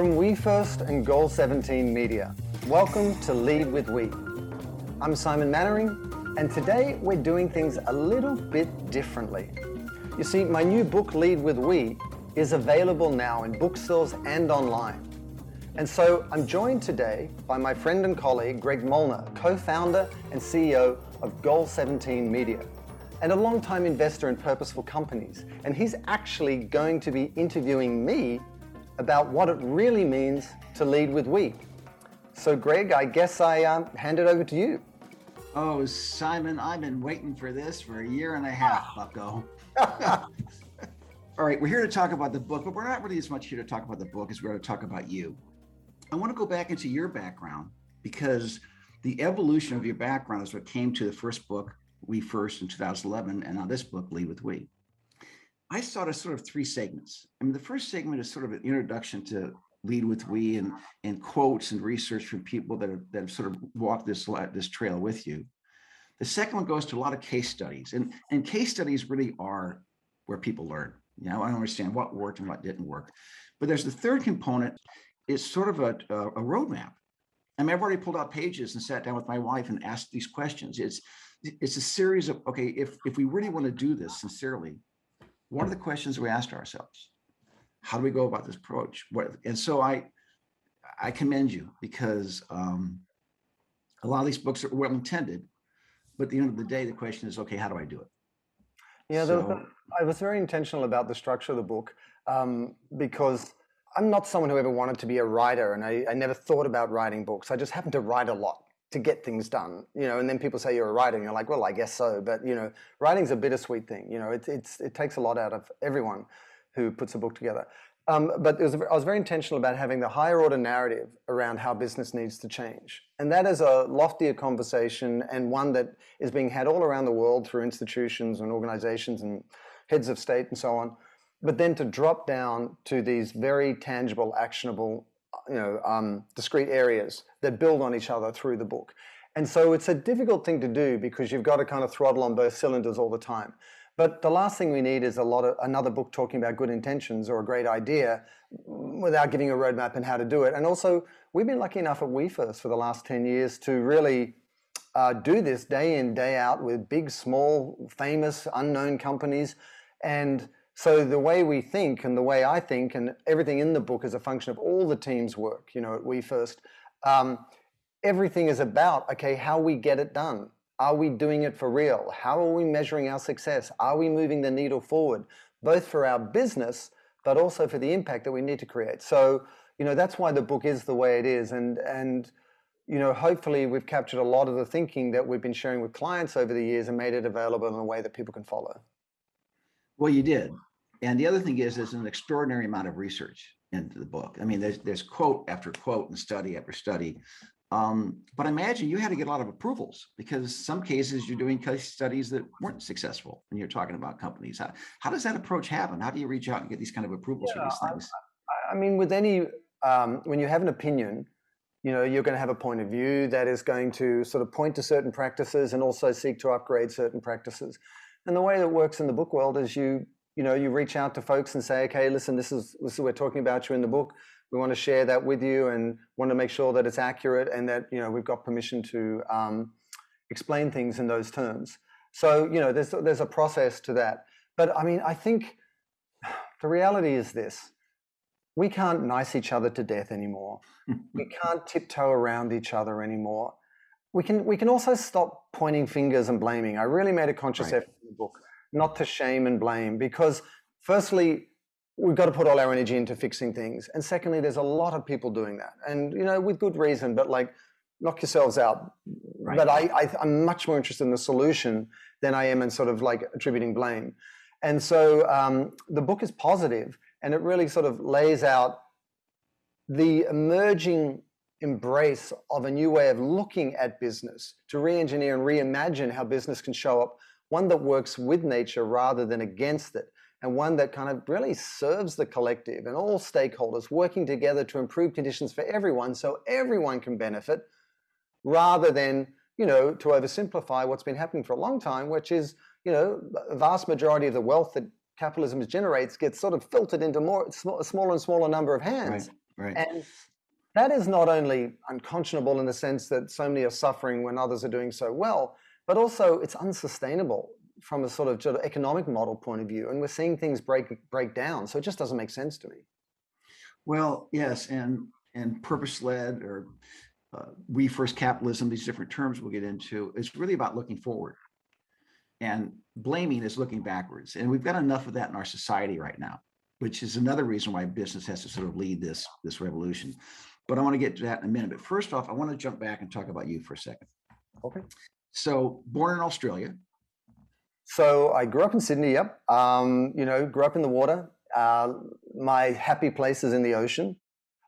From WeFirst and Goal 17 Media, welcome to Lead with We. I'm Simon Mainwaring, and today we're doing things a little bit differently. You see, my new book, Lead with We, is available now in bookstores and online. And so I'm joined today by my friend and colleague, Greg Mollner, co founder and CEO of Goal 17 Media, and a long-time investor in purposeful companies. And he's actually going to be interviewing me about what it really means to lead with we. So, Greg, I guess I um, hand it over to you. Oh, Simon, I've been waiting for this for a year and a half, Bucko. All right, we're here to talk about the book, but we're not really as much here to talk about the book as we're to talk about you. I want to go back into your background because the evolution of your background is what came to the first book, We First in 2011, and now this book, Lead with We. I saw it as sort of three segments. I mean, the first segment is sort of an introduction to lead with we and and quotes and research from people that have, that have sort of walked this this trail with you. The second one goes to a lot of case studies, and and case studies really are where people learn. You know, I understand what worked and what didn't work. But there's the third component. It's sort of a, a, a roadmap. I mean, I've already pulled out pages and sat down with my wife and asked these questions. It's it's a series of okay, if if we really want to do this sincerely, what are the questions we asked ourselves? how do we go about this approach? What, and so I, I commend you because um, a lot of these books are well intended, but at the end of the day, the question is, okay, how do I do it? Yeah, so, I was very intentional about the structure of the book um, because I'm not someone who ever wanted to be a writer, and I, I never thought about writing books. I just happened to write a lot to get things done, you know. And then people say you're a writer, and you're like, well, I guess so. But you know, writing's a bittersweet thing. You know, it, it's it takes a lot out of everyone who puts a book together. Um, but was, I was very intentional about having the higher order narrative around how business needs to change. And that is a loftier conversation and one that is being had all around the world through institutions and organizations and heads of state and so on. But then to drop down to these very tangible, actionable, you know, um, discrete areas that build on each other through the book. And so it's a difficult thing to do because you've got to kind of throttle on both cylinders all the time. But the last thing we need is a lot of another book talking about good intentions or a great idea without giving a roadmap and how to do it. And also, we've been lucky enough at WeFirst for the last 10 years to really uh, do this day in, day out with big, small, famous, unknown companies. And so the way we think and the way I think and everything in the book is a function of all the team's work, you know, at WeFirst. Um, everything is about, okay, how we get it done are we doing it for real? How are we measuring our success? Are we moving the needle forward, both for our business, but also for the impact that we need to create? So, you know, that's why the book is the way it is. And, and, you know, hopefully we've captured a lot of the thinking that we've been sharing with clients over the years and made it available in a way that people can follow. Well, you did. And the other thing is, there's an extraordinary amount of research into the book. I mean, there's, there's quote after quote and study after study um, but imagine you had to get a lot of approvals because some cases you're doing case studies that weren't successful and you're talking about companies. How, how does that approach happen? How do you reach out and get these kind of approvals yeah, for these things? I, I mean, with any, um, when you have an opinion, you know, you're going to have a point of view that is going to sort of point to certain practices and also seek to upgrade certain practices. And the way that works in the book world is you, you know, you reach out to folks and say, okay, listen, this is, this is we're talking about you in the book we want to share that with you and want to make sure that it's accurate and that you know we've got permission to um, explain things in those terms. So you know there's there's a process to that. But I mean I think the reality is this: we can't nice each other to death anymore. we can't tiptoe around each other anymore. We can we can also stop pointing fingers and blaming. I really made a conscious right. effort in the book not to shame and blame because firstly we've got to put all our energy into fixing things. And secondly, there's a lot of people doing that, and you know, with good reason. But like, knock yourselves out. Right. But I, I, I'm much more interested in the solution than I am in sort of like attributing blame. And so um, the book is positive, and it really sort of lays out the emerging embrace of a new way of looking at business to re-engineer and reimagine how business can show up one that works with nature rather than against it and one that kind of really serves the collective and all stakeholders working together to improve conditions for everyone so everyone can benefit rather than you know to oversimplify what's been happening for a long time which is you know a vast majority of the wealth that capitalism generates gets sort of filtered into more a smaller and smaller number of hands right, right. And that is not only unconscionable in the sense that so many are suffering when others are doing so well, but also it's unsustainable from a sort of, sort of economic model point of view. And we're seeing things break break down. So it just doesn't make sense to me. Well, yes, and and purpose led or uh, we first capitalism, these different terms we'll get into, is really about looking forward. And blaming is looking backwards. And we've got enough of that in our society right now, which is another reason why business has to sort of lead this, this revolution. But I want to get to that in a minute. But first off, I want to jump back and talk about you for a second. Okay. So born in Australia. So I grew up in Sydney, yep. Um, you know, grew up in the water. Uh, my happy place is in the ocean.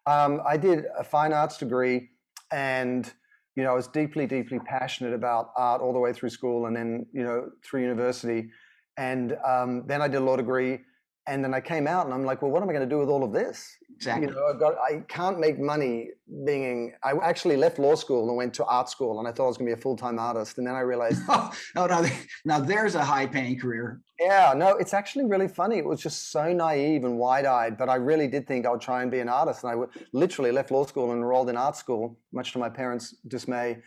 Um, I did a fine arts degree and you know, I was deeply, deeply passionate about art all the way through school and then, you know, through university. And um, then I did a law degree. And then I came out and I'm like, well, what am I going to do with all of this? Exactly. You know, I've got, I can't make money being, I actually left law school and went to art school and I thought I was going to be a full-time artist. And then I realized, oh, no, no, now there's a high paying career. Yeah, no, it's actually really funny. It was just so naive and wide eyed, but I really did think I would try and be an artist. And I literally left law school and enrolled in art school, much to my parents' dismay,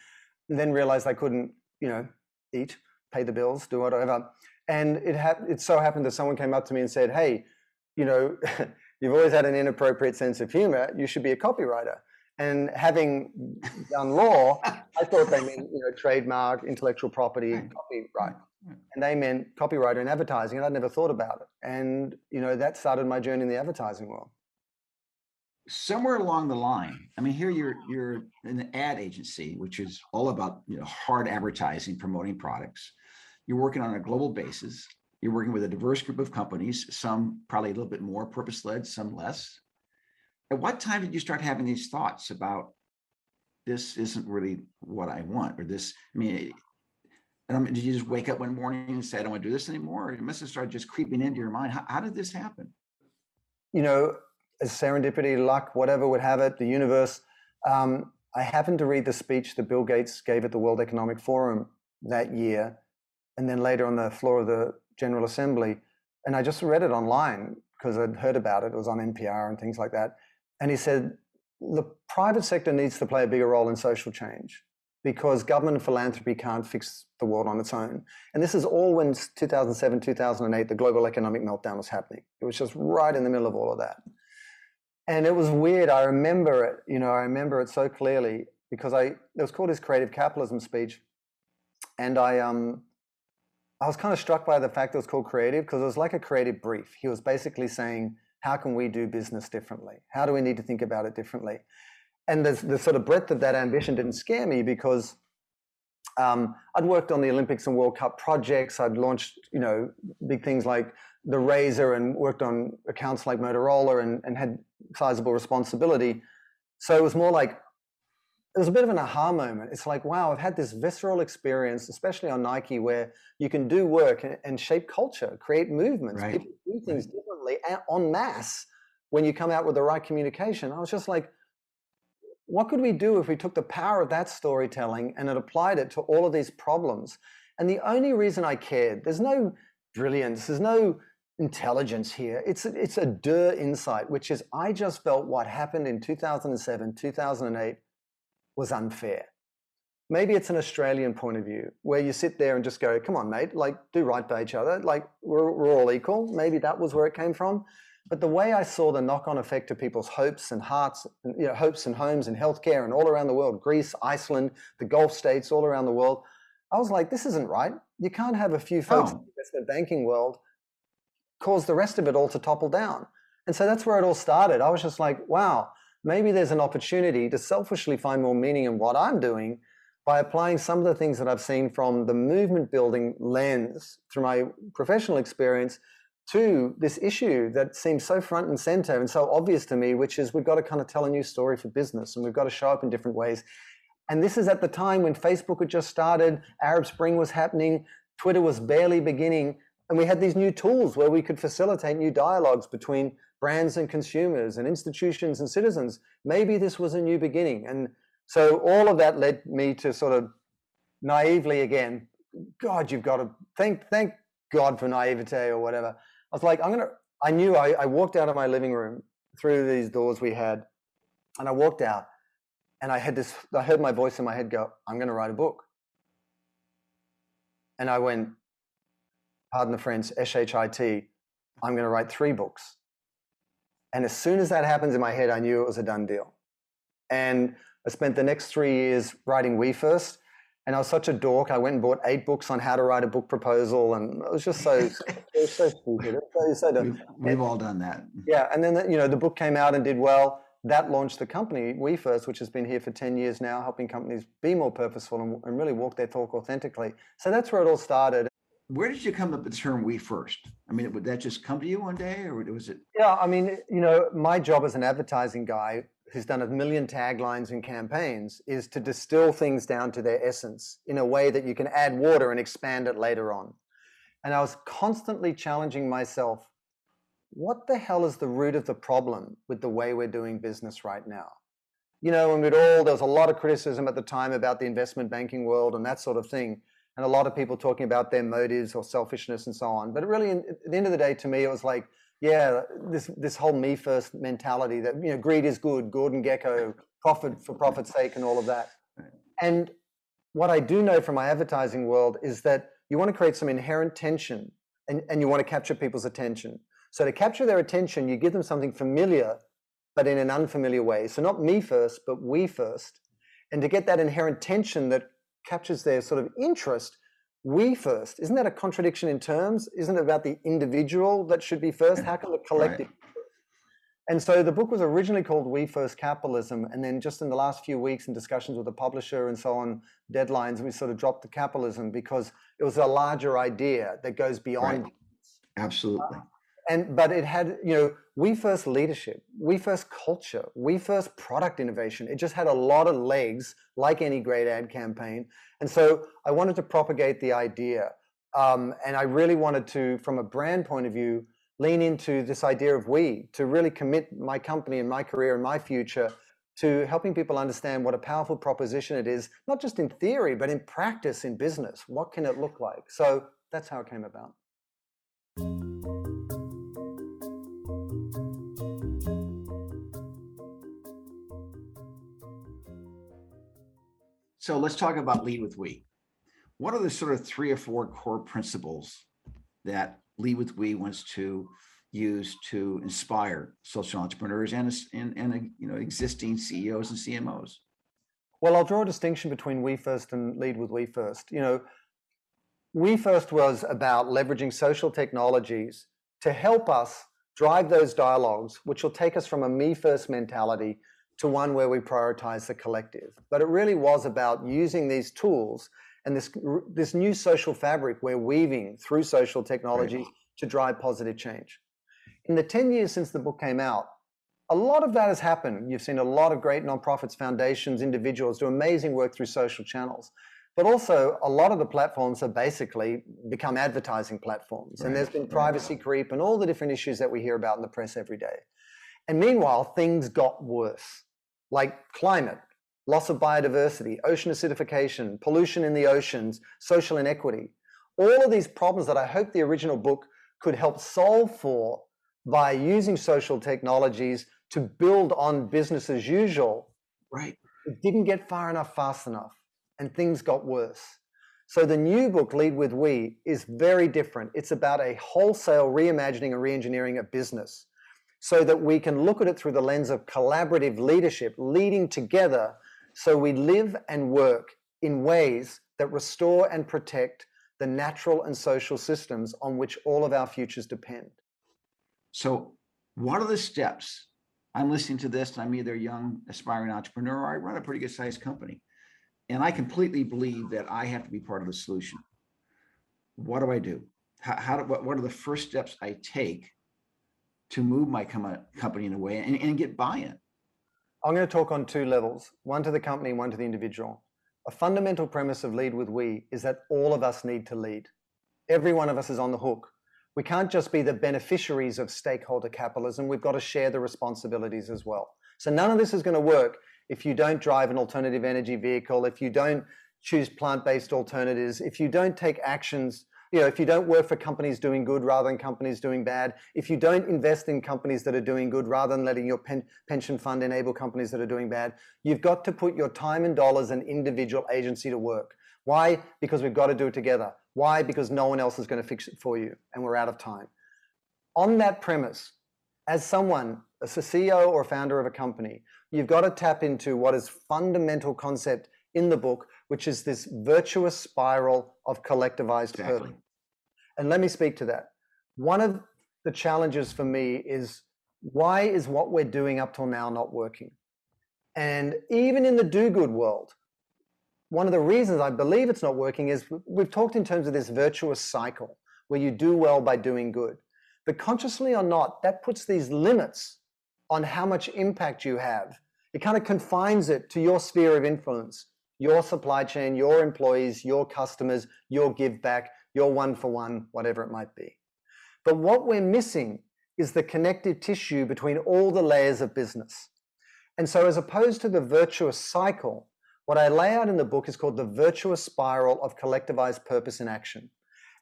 and then realized I couldn't, you know, eat, pay the bills, do whatever. And it, ha- it so happened that someone came up to me and said, Hey, you know, you've always had an inappropriate sense of humor. You should be a copywriter. And having done law, I thought they meant, you know, trademark, intellectual property, copyright. And they meant copywriter and advertising, and I'd never thought about it. And, you know, that started my journey in the advertising world. Somewhere along the line, I mean, here you're you're in an ad agency, which is all about you know hard advertising, promoting products. You're working on a global basis. You're working with a diverse group of companies, some probably a little bit more purpose led, some less. At what time did you start having these thoughts about this isn't really what I want, or this? I mean, I mean, did you just wake up one morning and say, I don't want to do this anymore? Or it must have started just creeping into your mind. How, how did this happen? You know, as serendipity, luck, whatever would have it, the universe. Um, I happened to read the speech that Bill Gates gave at the World Economic Forum that year and then later on the floor of the General Assembly. And I just read it online because I'd heard about it. It was on NPR and things like that. And he said, the private sector needs to play a bigger role in social change because government philanthropy can't fix the world on its own. And this is all when 2007, 2008, the global economic meltdown was happening. It was just right in the middle of all of that. And it was weird. I remember it, you know, I remember it so clearly because I, it was called his creative capitalism speech. And I, um, I was kind of struck by the fact it was called creative because it was like a creative brief. He was basically saying, how can we do business differently? How do we need to think about it differently? And the, sort of breadth of that ambition didn't scare me because um, I'd worked on the Olympics and World Cup projects. I'd launched, you know, big things like the Razr and worked on accounts like Motorola and, and had sizable responsibility. So it was more like it was a bit of an aha moment. It's like, wow, I've had this visceral experience, especially on Nike, where you can do work and, and shape culture, create movements, right. people do things right. differently en masse when you come out with the right communication. I was just like, what could we do if we took the power of that storytelling and it applied it to all of these problems? And the only reason I cared, there's no brilliance, there's no intelligence here. It's a, it's a duh insight, which is I just felt what happened in 2007, 2008 was unfair. Maybe it's an Australian point of view where you sit there and just go, come on, mate, like do right by each other. Like we're, we're all equal. Maybe that was where it came from. But the way I saw the knock-on effect to people's hopes and hearts, you know, hopes and homes and healthcare and all around the world, Greece, Iceland, the Gulf states, all around the world, I was like, this isn't right. You can't have a few folks oh. in the investment banking world cause the rest of it all to topple down. And so that's where it all started. I was just like, wow, maybe there's an opportunity to selfishly find more meaning in what I'm doing by applying some of the things that I've seen from the movement building lens through my professional experience to this issue that seems so front and center and so obvious to me, which is we've got to kind of tell a new story for business and we've got to show up in different ways. And this is at the time when Facebook had just started, Arab Spring was happening, Twitter was barely beginning, and we had these new tools where we could facilitate new dialogues between brands and consumers and institutions and citizens. Maybe this was a new beginning. And so all of that led me to sort of naively again, God, you've got to thank thank God for naivete or whatever I was like, I'm gonna. I knew I, I walked out of my living room through these doors we had, And I walked out and I had this, I heard my voice in my head go, I'm to write a book. And I went, pardon the French, S-H-I-T, I'm going to write three books. And as soon as that happens in my head, I knew it was a done deal. And I spent the next three years writing We First. And I was such a dork. I went and bought eight books on how to write a book proposal, and it was just so it was so stupid. so, so we've, we've all done that. Yeah, and then the, you know the book came out and did well. That launched the company We First, which has been here for ten years now, helping companies be more purposeful and, and really walk their talk authentically. So that's where it all started. Where did you come up with the term "we first? I mean, would that just come to you one day, or was it? Yeah, I mean, you know, my job as an advertising guy who's done a million taglines and campaigns is to distill things down to their essence in a way that you can add water and expand it later on. And I was constantly challenging myself what the hell is the root of the problem with the way we're doing business right now? You know, and we'd all, there was a lot of criticism at the time about the investment banking world and that sort of thing. And a lot of people talking about their motives or selfishness and so on. But really, at the end of the day, to me, it was like, yeah, this this whole me first mentality that you know greed is good, Gordon Gekko, profit for profit's sake, and all of that. And what I do know from my advertising world is that you want to create some inherent tension, and, and you want to capture people's attention. So to capture their attention, you give them something familiar, but in an unfamiliar way. So not me first, but we first. And to get that inherent tension that captures their sort of interest, we first. Isn't that a contradiction in terms? Isn't it about the individual that should be first? How can the collective? Right. And so the book was originally called We First Capitalism. And then just in the last few weeks in discussions with the publisher and so on, deadlines, we sort of dropped the capitalism because it was a larger idea that goes beyond. Right. Absolutely. Uh, and but it had you know we first leadership we first culture we first product innovation. It just had a lot of legs like any great ad campaign. And so i wanted to propagate the idea um, and i really wanted to from a brand point of view lean into this idea of we to really commit my company and my career and my future to helping people understand what a powerful proposition it is not just in theory but in practice in business. What can it look like? So that's how it came about So let's talk about Lead with We. What are the sort of three or four core principles that Lead with We wants to use to inspire social entrepreneurs and, and, and you know existing CEOs and CMOs? Well, I'll draw a distinction between We First and Lead with We First. You know, We First was about leveraging social technologies to help us drive those dialogues, which will take us from a me first mentality to one where we prioritize the collective. But it really was about using these tools and this, this new social fabric we're weaving through social technology right. to drive positive change. In the 10 years since the book came out, a lot of that has happened. You've seen a lot of great nonprofits, foundations, individuals do amazing work through social channels. But also, a lot of the platforms have basically become advertising platforms. Right. And there's been privacy creep and all the different issues that we hear about in the press every day. And meanwhile, things got worse like climate, loss of biodiversity, ocean acidification, pollution in the oceans, social inequity. All of these problems that I hope the original book could help solve for by using social technologies to build on business as usual. Right. It didn't get far enough fast enough, and things got worse. So the new book, Lead with We, is very different. It's about a wholesale reimagining and reengineering of business so that we can look at it through the lens of collaborative leadership, leading together so we live and work in ways that restore and protect the natural and social systems on which all of our futures depend. So, what are the steps? I'm listening to this, and I'm either a young aspiring entrepreneur or I run a pretty good sized company. And I completely believe that I have to be part of the solution. What do I do? How, how do, what, what are the first steps I take to move my com- company in a way and, and get buy-in? I'm going to talk on two levels, one to the company, one to the individual. A fundamental premise of Lead with We is that all of us need to lead. Every one of us is on the hook. We can't just be the beneficiaries of stakeholder capitalism. We've got to share the responsibilities as well. So none of this is going to work if you don't drive an alternative energy vehicle, if you don't choose plant-based alternatives, if you don't take actions you know, if you don't work for companies doing good rather than companies doing bad, if you don't invest in companies that are doing good rather than letting your pen, pension fund enable companies that are doing bad, you've got to put your time and dollars and individual agency to work. Why? Because we've got to do it together. Why? Because no one else is going to fix it for you and we're out of time. On that premise, as someone, as a CEO or founder of a company, you've got to tap into what is fundamental concept in the book, which is this virtuous spiral of collectivized exactly. purpose. And let me speak to that. One of the challenges for me is why is what we're doing up till now not working? And even in the do good world, one of the reasons I believe it's not working is we've talked in terms of this virtuous cycle where you do well by doing good. But consciously or not, that puts these limits on how much impact you have. It kind of confines it to your sphere of influence, your supply chain, your employees, your customers, your give back, your one for one, whatever it might be. But what we're missing is the connective tissue between all the layers of business. And so, as opposed to the virtuous cycle, what I lay out in the book is called the virtuous spiral of collectivized purpose in action.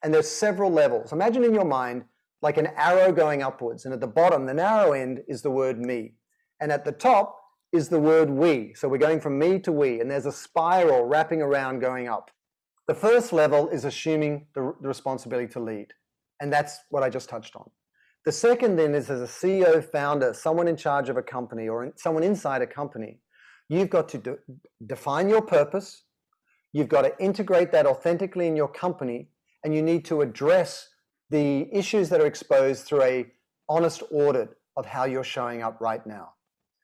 And there's several levels. Imagine in your mind like an arrow going upwards. And at the bottom, the narrow end is the word me. And at the top is the word we. So we're going from me to we. And there's a spiral wrapping around going up. The first level is assuming the, the responsibility to lead. And that's what I just touched on. The second then is as a CEO, founder, someone in charge of a company or in, someone inside a company, you've got to de- define your purpose. You've got to integrate that authentically in your company and you need to address the issues that are exposed through a honest audit of how you're showing up right now.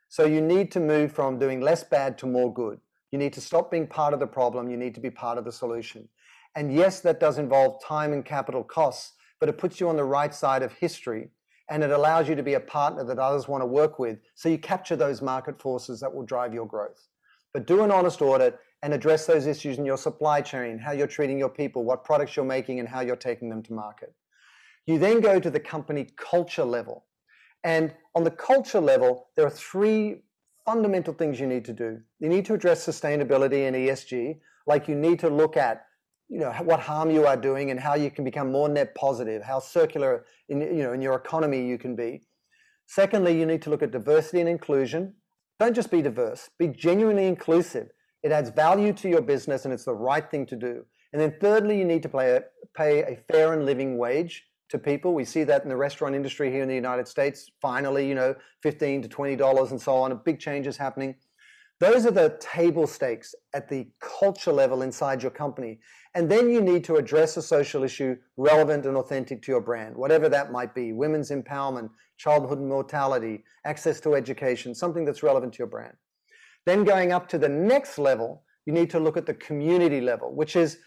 So you need to move from doing less bad to more good. You need to stop being part of the problem. You need to be part of the solution. And yes, that does involve time and capital costs, but it puts you on the right side of history and it allows you to be a partner that others want to work with. So you capture those market forces that will drive your growth. But do an honest audit and address those issues in your supply chain, how you're treating your people, what products you're making, and how you're taking them to market. You then go to the company culture level. And on the culture level, there are three fundamental things you need to do. You need to address sustainability and ESG, like you need to look at you know what harm you are doing and how you can become more net positive, how circular in you know in your economy you can be. Secondly, you need to look at diversity and inclusion. Don't just be diverse, be genuinely inclusive. It adds value to your business and it's the right thing to do. And then thirdly, you need to a, pay a fair and living wage to people. We see that in the restaurant industry here in the United States. Finally, you know, 15 to 20 dollars and so on. A big change is happening. Those are the table stakes at the culture level inside your company. And then you need to address a social issue relevant and authentic to your brand, whatever that might be women's empowerment, childhood mortality, access to education, something that's relevant to your brand. Then going up to the next level, you need to look at the community level, which is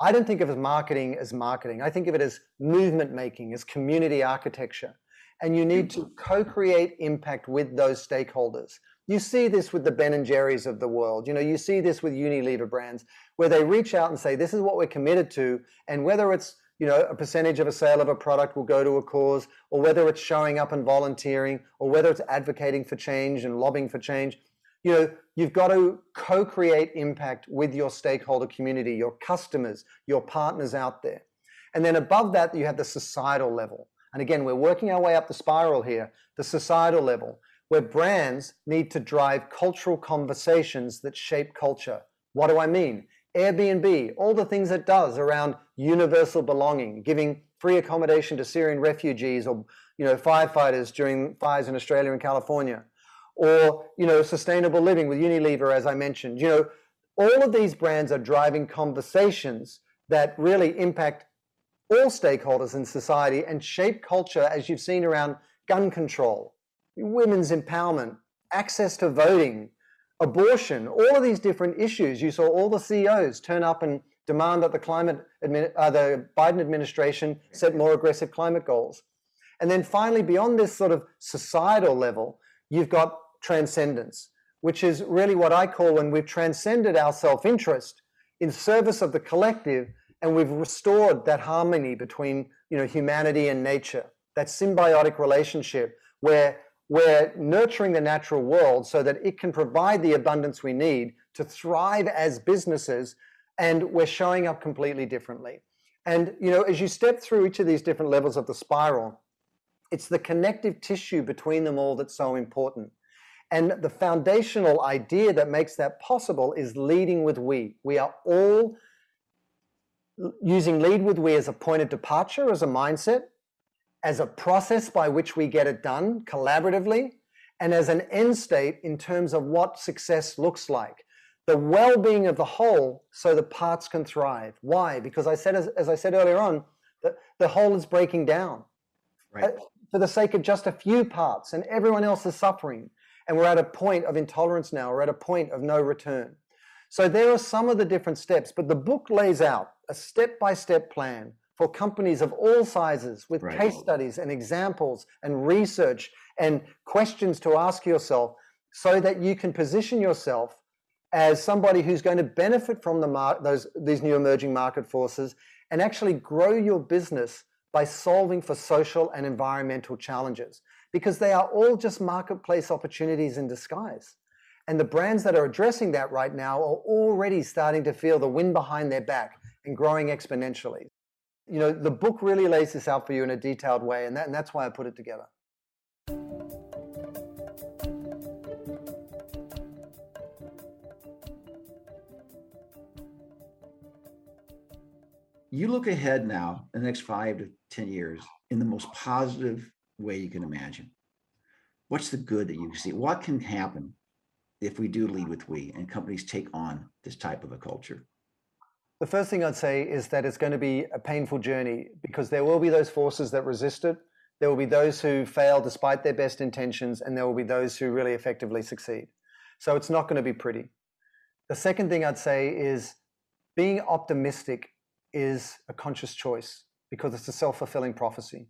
I don't think of marketing as marketing. I think of it as movement making, as community architecture. And you need to co-create impact with those stakeholders. You see this with the Ben and Jerry's of the world. You know, you see this with Unilever brands where they reach out and say, this is what we're committed to. And whether it's, you know, a percentage of a sale of a product will go to a cause, or whether it's showing up and volunteering, or whether it's advocating for change and lobbying for change, you know, you've got to co-create impact with your stakeholder community, your customers, your partners out there. And then above that, you have the societal level. And again, we're working our way up the spiral here, the societal level, where brands need to drive cultural conversations that shape culture. What do I mean? Airbnb, all the things it does around universal belonging, giving free accommodation to Syrian refugees or you know firefighters during fires in Australia and California or you know sustainable living with Unilever, as I mentioned. You know, all of these brands are driving conversations that really impact all stakeholders in society and shape culture, as you've seen around gun control, women's empowerment, access to voting, abortion, all of these different issues. You saw all the CEOs turn up and demand that the climate uh, the Biden administration set more aggressive climate goals. And then finally, beyond this sort of societal level, you've got transcendence, which is really what I call when we've transcended our self interest in service of the collective and we've restored that harmony between you know, humanity and nature, that symbiotic relationship where we're nurturing the natural world so that it can provide the abundance we need to thrive as businesses and we're showing up completely differently. And you know, as you step through each of these different levels of the spiral, it's the connective tissue between them all that's so important. And the foundational idea that makes that possible is leading with we. We are all using lead with we as a point of departure, as a mindset, as a process by which we get it done collaboratively, and as an end state in terms of what success looks like. The well-being of the whole so the parts can thrive. Why? Because I said, as, as I said earlier on, that the whole is breaking down. Right. Uh, for the sake of just a few parts, and everyone else is suffering. And we're at a point of intolerance now, we're at a point of no return. So there are some of the different steps, but the book lays out a step by step plan for companies of all sizes with right. case studies and examples and research and questions to ask yourself so that you can position yourself as somebody who's going to benefit from the mar- those these new emerging market forces and actually grow your business by solving for social and environmental challenges because they are all just marketplace opportunities in disguise. And the brands that are addressing that right now are already starting to feel the wind behind their back and growing exponentially. You know, the book really lays this out for you in a detailed way, and, that, and that's why I put it together. You look ahead now, the next five to 10 years, in the most positive way you can imagine. What's the good that you can see? What can happen if we do lead with we and companies take on this type of a culture? The first thing I'd say is that it's going to be a painful journey because there will be those forces that resist it. There will be those who fail despite their best intentions, and there will be those who really effectively succeed. So it's not going to be pretty. The second thing I'd say is being optimistic is a conscious choice because it's a self fulfilling prophecy.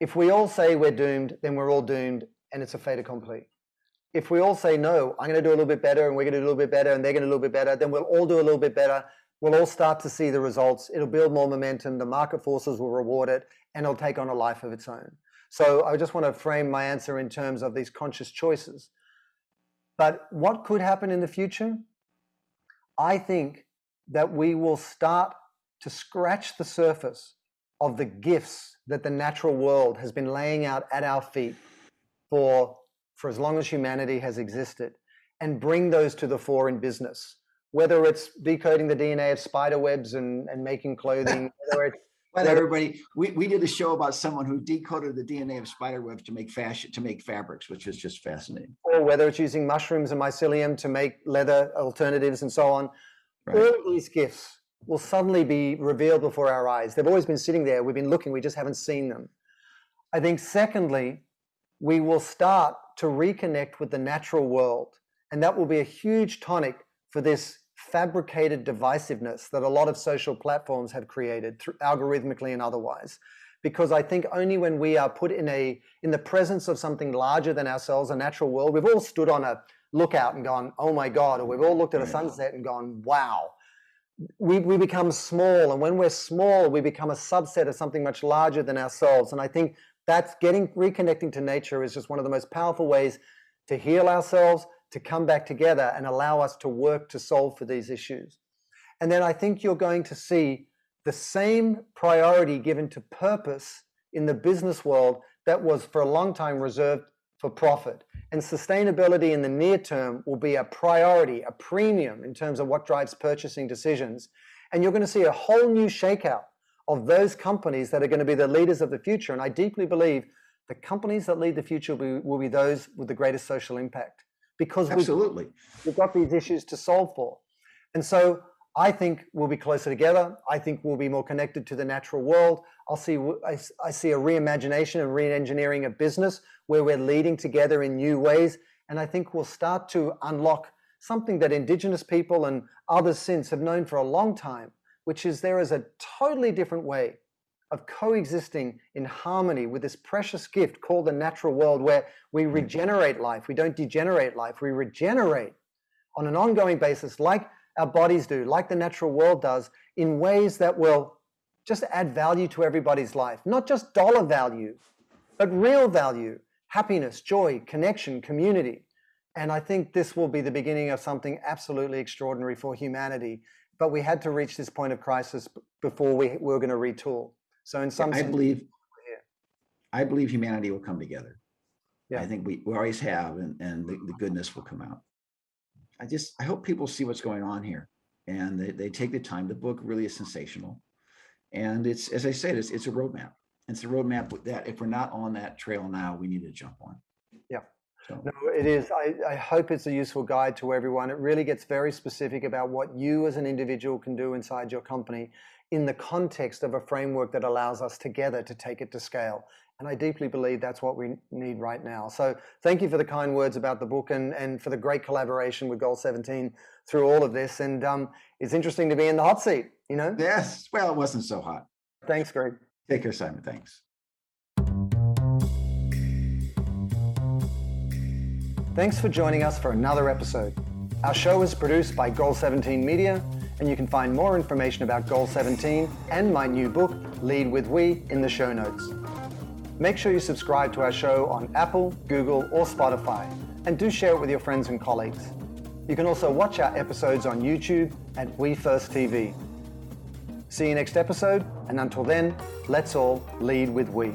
If we all say we're doomed, then we're all doomed and it's a fait accompli. If we all say, no, I'm going to do a little bit better and we're going to do a little bit better and they're going to do a little bit better, then we'll all do a little bit better. We'll all start to see the results. It'll build more momentum. The market forces will reward it and it'll take on a life of its own. So I just want to frame my answer in terms of these conscious choices. But what could happen in the future? I think that we will start to scratch the surface of the gifts that the natural world has been laying out at our feet for, for as long as humanity has existed and bring those to the fore in business. Whether it's decoding the DNA of spider webs and, and making clothing, whether it's everybody, we, we did a show about someone who decoded the DNA of spider webs to make fashion to make fabrics, which is just fascinating. Or whether it's using mushrooms and mycelium to make leather alternatives and so on. Right. All these gifts will suddenly be revealed before our eyes. They've always been sitting there. We've been looking, we just haven't seen them. I think, secondly, we will start to reconnect with the natural world. And that will be a huge tonic for this fabricated divisiveness that a lot of social platforms have created, algorithmically and otherwise. Because I think only when we are put in a in the presence of something larger than ourselves, a natural world, we've all stood on a lookout and gone, oh my God, or we've all looked at a sunset and gone, wow we, we become small. And when we're small, we become a subset of something much larger than ourselves. And I think that's getting reconnecting to nature is just one of the most powerful ways to heal ourselves, to come back together and allow us to work to solve for these issues. And then I think you're going to see the same priority given to purpose in the business world that was for a long time reserved for profit. And sustainability in the near term will be a priority, a premium in terms of what drives purchasing decisions. And you're going to see a whole new shakeout of those companies that are going to be the leaders of the future. And I deeply believe the companies that lead the future will be, will be those with the greatest social impact because Absolutely. We've, we've got these issues to solve for. And so I think we'll be closer together. I think we'll be more connected to the natural world. I'll see, I, I see a reimagination and re-engineering of business where we're leading together in new ways. And I think we'll start to unlock something that indigenous people and others since have known for a long time, which is there is a totally different way of coexisting in harmony with this precious gift called the natural world where we hmm. regenerate life. We don't degenerate life. We regenerate on an ongoing basis like our bodies do, like the natural world does, in ways that will just add value to everybody's life. Not just dollar value, but real value, happiness, joy, connection, community. And I think this will be the beginning of something absolutely extraordinary for humanity. but we had to reach this point of crisis before we, we were going to retool. So in some I sense, believe, I believe humanity will come together. Yeah. I think we, we always have, and, and the, the goodness will come out. I just, I hope people see what's going on here and they, they take the time. The book really is sensational. And it's, as I said, it's, it's a roadmap. It's a roadmap that if we're not on that trail now, we need to jump on. Yeah. So, No, it is. I, I hope it's a useful guide to everyone. It really gets very specific about what you as an individual can do inside your company in the context of a framework that allows us together to take it to scale. And I deeply believe that's what we need right now. So thank you for the kind words about the book and, and for the great collaboration with Goal 17 through all of this. And um, it's interesting to be in the hot seat, you know? yes, well, it wasn't so hot. Thanks, Greg. Take care, Simon. Thanks. Thanks for joining us for another episode. Our show is produced by Goal 17 Media, and you can find more information about Goal 17 and my new book, Lead with We, in the show notes. Make sure you subscribe to our show on Apple, Google, or Spotify, and do share it with your friends and colleagues. You can also watch our episodes on YouTube at We TV. See you next episode, and until then, let's all lead with we.